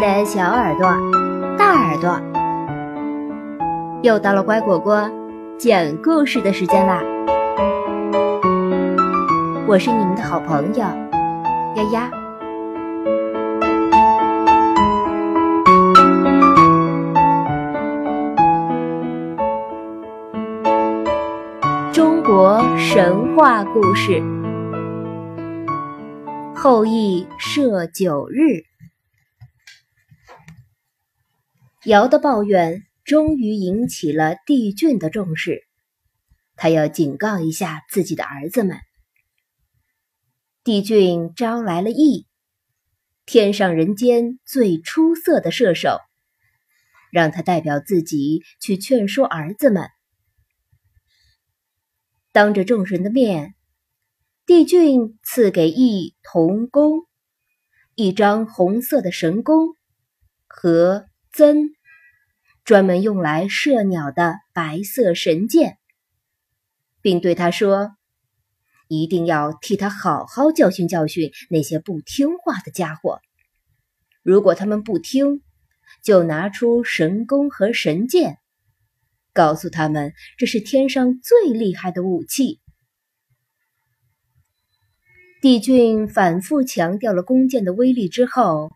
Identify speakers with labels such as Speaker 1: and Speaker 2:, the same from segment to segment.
Speaker 1: 的小耳朵、大耳朵，又到了乖果果讲故事的时间啦！我是你们的好朋友丫丫。中国神话故事：后羿射九日。尧的抱怨终于引起了帝俊的重视，他要警告一下自己的儿子们。帝俊招来了羿，天上人间最出色的射手，让他代表自己去劝说儿子们。当着众人的面，帝俊赐给羿铜弓，一张红色的神弓和曾。专门用来射鸟的白色神箭，并对他说：“一定要替他好好教训教训那些不听话的家伙。如果他们不听，就拿出神弓和神箭，告诉他们这是天上最厉害的武器。”帝俊反复强调了弓箭的威力之后，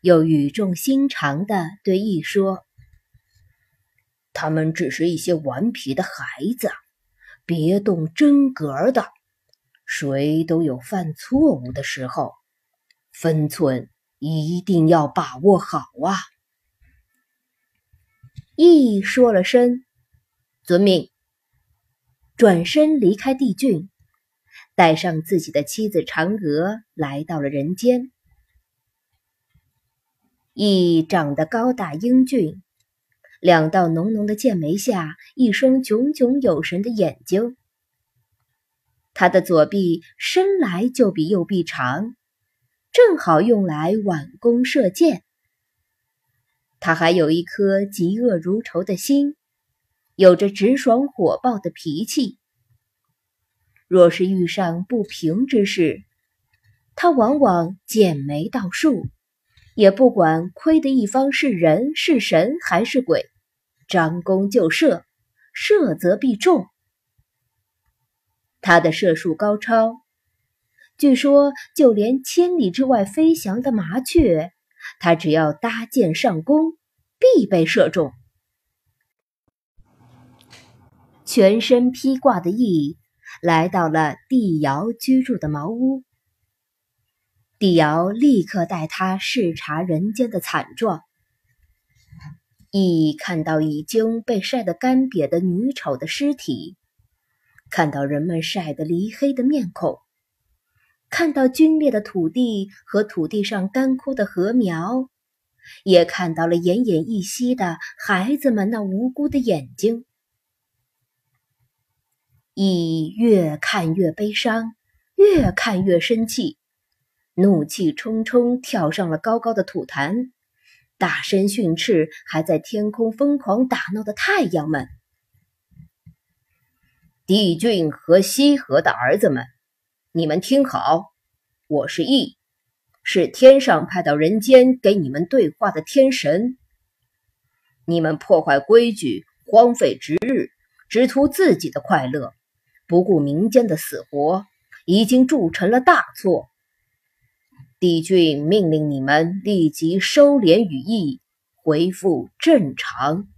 Speaker 1: 又语重心长地对羿说。
Speaker 2: 他们只是一些顽皮的孩子，别动真格的。谁都有犯错误的时候，分寸一定要把握好啊！
Speaker 1: 羿说了声“遵命”，转身离开帝郡，带上自己的妻子嫦娥，来到了人间。羿长得高大英俊。两道浓浓的剑眉下，一双炯炯有神的眼睛。他的左臂生来就比右臂长，正好用来挽弓射箭。他还有一颗嫉恶如仇的心，有着直爽火爆的脾气。若是遇上不平之事，他往往剑眉倒竖，也不管亏的一方是人是神还是鬼。张弓就射，射则必中。他的射术高超，据说就连千里之外飞翔的麻雀，他只要搭箭上弓，必被射中。全身披挂的羿来到了帝尧居住的茅屋，帝尧立刻带他视察人间的惨状。羿看到已经被晒得干瘪的女丑的尸体，看到人们晒得离黑的面孔，看到皲裂的土地和土地上干枯的禾苗，也看到了奄奄一息的孩子们那无辜的眼睛。羿越看越悲伤，越看越生气，怒气冲冲跳上了高高的土坛。大声训斥还在天空疯狂打闹的太阳们，
Speaker 2: 帝俊和羲和的儿子们，你们听好，我是羿，是天上派到人间给你们对话的天神。你们破坏规矩，荒废值日，只图自己的快乐，不顾民间的死活，已经铸成了大错。帝俊命令你们立即收敛羽翼，恢复正常，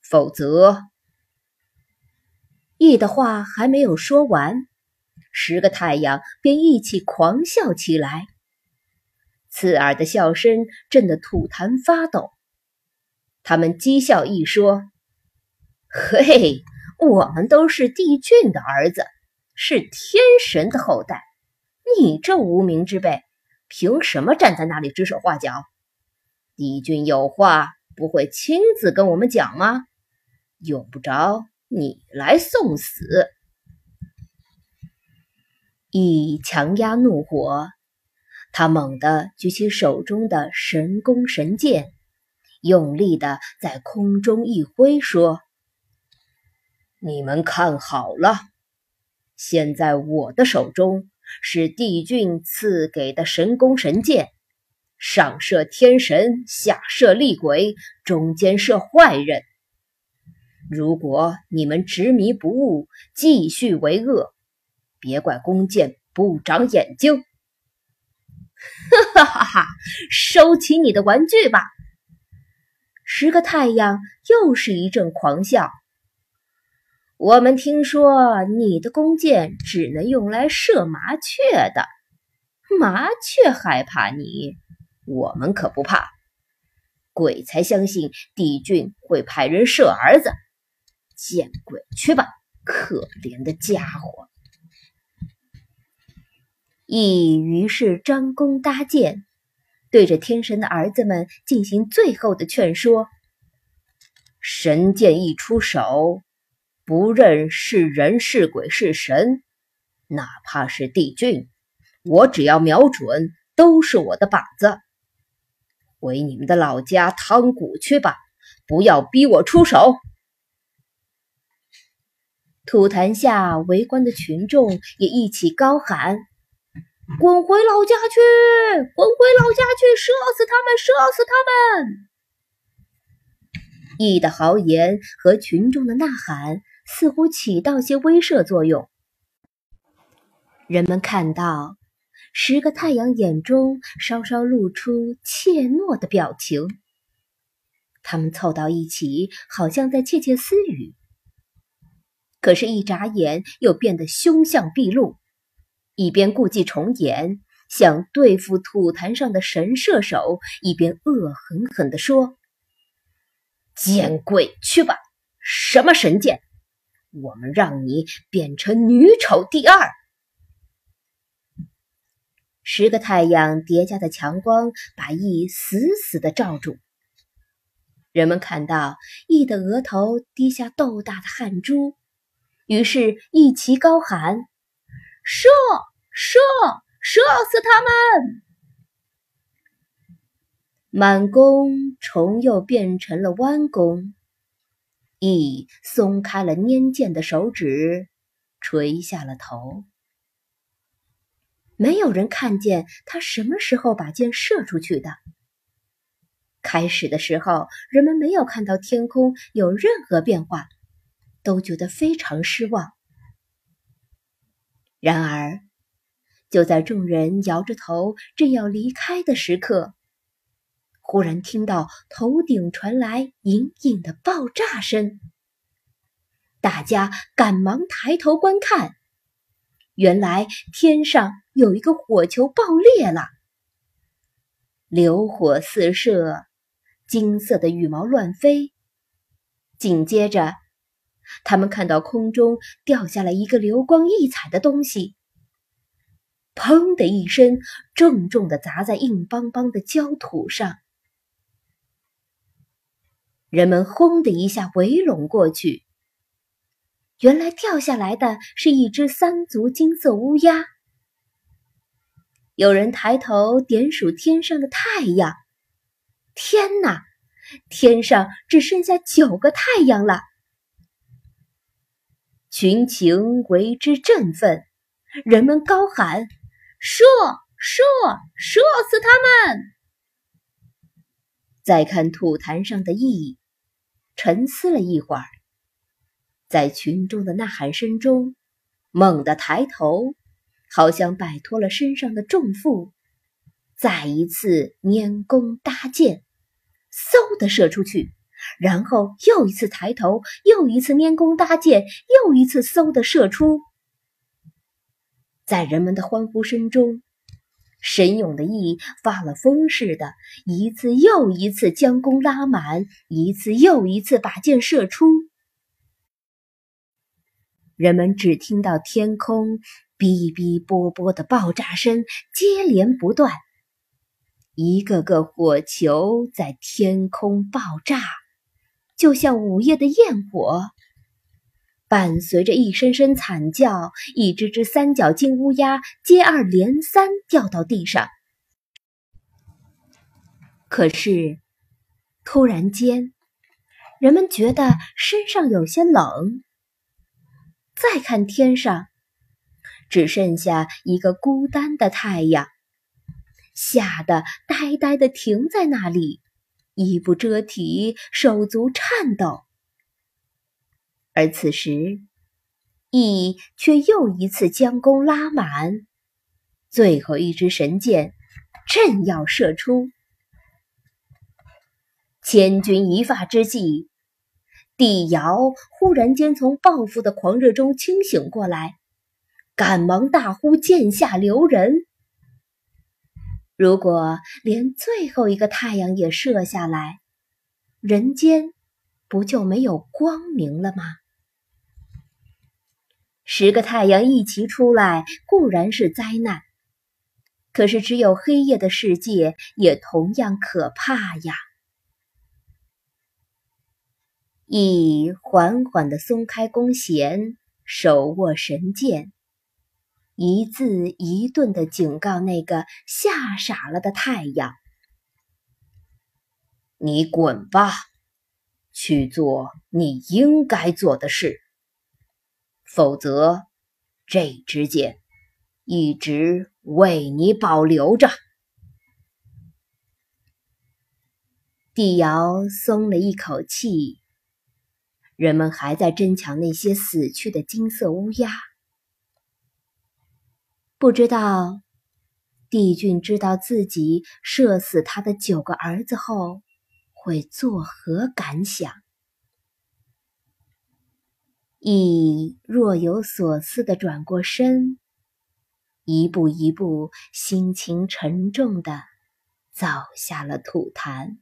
Speaker 2: 否则……
Speaker 1: 羿的话还没有说完，十个太阳便一起狂笑起来，刺耳的笑声震得土坛发抖。他们讥笑羿说：“
Speaker 2: 嘿，我们都是帝俊的儿子，是天神的后代，你这无名之辈！”凭什么站在那里指手画脚？帝君有话不会亲自跟我们讲吗？用不着你来送死。
Speaker 1: 一强压怒火，他猛地举起手中的神弓神箭，用力的在空中一挥，说：“
Speaker 2: 你们看好了，现在我的手中。”是帝俊赐给的神弓神箭，上射天神，下射厉鬼，中间射坏人。如果你们执迷不悟，继续为恶，别怪弓箭不长眼睛。
Speaker 1: 哈哈哈！收起你的玩具吧。十个太阳又是一阵狂笑。我们听说你的弓箭只能用来射麻雀的，麻雀害怕你，我们可不怕。鬼才相信帝俊会派人射儿子。见鬼去吧，可怜的家伙！羿于是张弓搭箭，对着天神的儿子们进行最后的劝说。
Speaker 2: 神箭一出手，不认是人是鬼是神，哪怕是帝俊，我只要瞄准，都是我的靶子。回你们的老家汤谷去吧，不要逼我出手。
Speaker 1: 土坛下围观的群众也一起高喊：“滚回老家去！滚回老家去！射死他们！射死他们！”羿的豪言和群众的呐喊似乎起到些威慑作用。人们看到十个太阳眼中稍稍露出怯懦的表情，他们凑到一起，好像在窃窃私语。可是，一眨眼又变得凶相毕露，一边故伎重演，想对付土坛上的神射手，一边恶狠狠地说：“
Speaker 2: 见鬼去吧！什么神剑？我们让你变成女丑第二！”
Speaker 1: 十个太阳叠加的强光把羿死死的罩住。人们看到羿的额头滴下豆大的汗珠。于是，一齐高喊：“射！射！射死他们！”满弓重又变成了弯弓，羿松开了拈箭的手指，垂下了头。没有人看见他什么时候把箭射出去的。开始的时候，人们没有看到天空有任何变化。都觉得非常失望。然而，就在众人摇着头正要离开的时刻，忽然听到头顶传来隐隐的爆炸声。大家赶忙抬头观看，原来天上有一个火球爆裂了，流火四射，金色的羽毛乱飞。紧接着，他们看到空中掉下来一个流光溢彩的东西，砰的一声，重重的砸在硬邦邦的焦土上。人们轰的一下围拢过去，原来掉下来的是一只三足金色乌鸦。有人抬头点数天上的太阳，天哪，天上只剩下九个太阳了。群情为之振奋，人们高喊：“射！射！射死他们！”再看土坛上的意义，沉思了一会儿，在群众的呐喊声中，猛地抬头，好像摆脱了身上的重负，再一次拈弓搭箭，嗖的射出去。然后又一次抬头，又一次拈弓搭箭，又一次嗖的射出。在人们的欢呼声中，神勇的羿发了疯似的，一次又一次将弓拉满，一次又一次把箭射出。人们只听到天空哔哔啵啵的爆炸声接连不断，一个个火球在天空爆炸。就像午夜的焰火，伴随着一声声惨叫，一只只三角金乌鸦接二连三掉到地上。可是，突然间，人们觉得身上有些冷。再看天上，只剩下一个孤单的太阳，吓得呆呆地停在那里，衣不遮体，手足颤抖。而此时，羿却又一次将弓拉满，最后一支神箭正要射出。千钧一发之际，帝尧忽然间从报复的狂热中清醒过来，赶忙大呼：“剑下留人！”如果连最后一个太阳也射下来，人间不就没有光明了吗？十个太阳一齐出来固然是灾难，可是只有黑夜的世界也同样可怕呀！羿缓缓地松开弓弦，手握神剑，一字一顿地警告那个吓傻了的太阳：“
Speaker 2: 你滚吧，去做你应该做的事。”否则，这支箭一直为你保留着。
Speaker 1: 帝尧松了一口气。人们还在争抢那些死去的金色乌鸦。不知道帝俊知道自己射死他的九个儿子后，会作何感想？羿若有所思的转过身，一步一步，心情沉重的走下了土坛。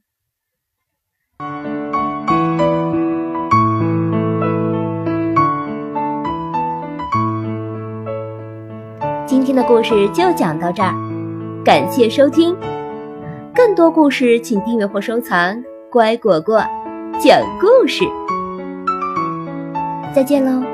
Speaker 1: 今天的故事就讲到这儿，感谢收听。更多故事请订阅或收藏。乖果果讲故事。再见喽。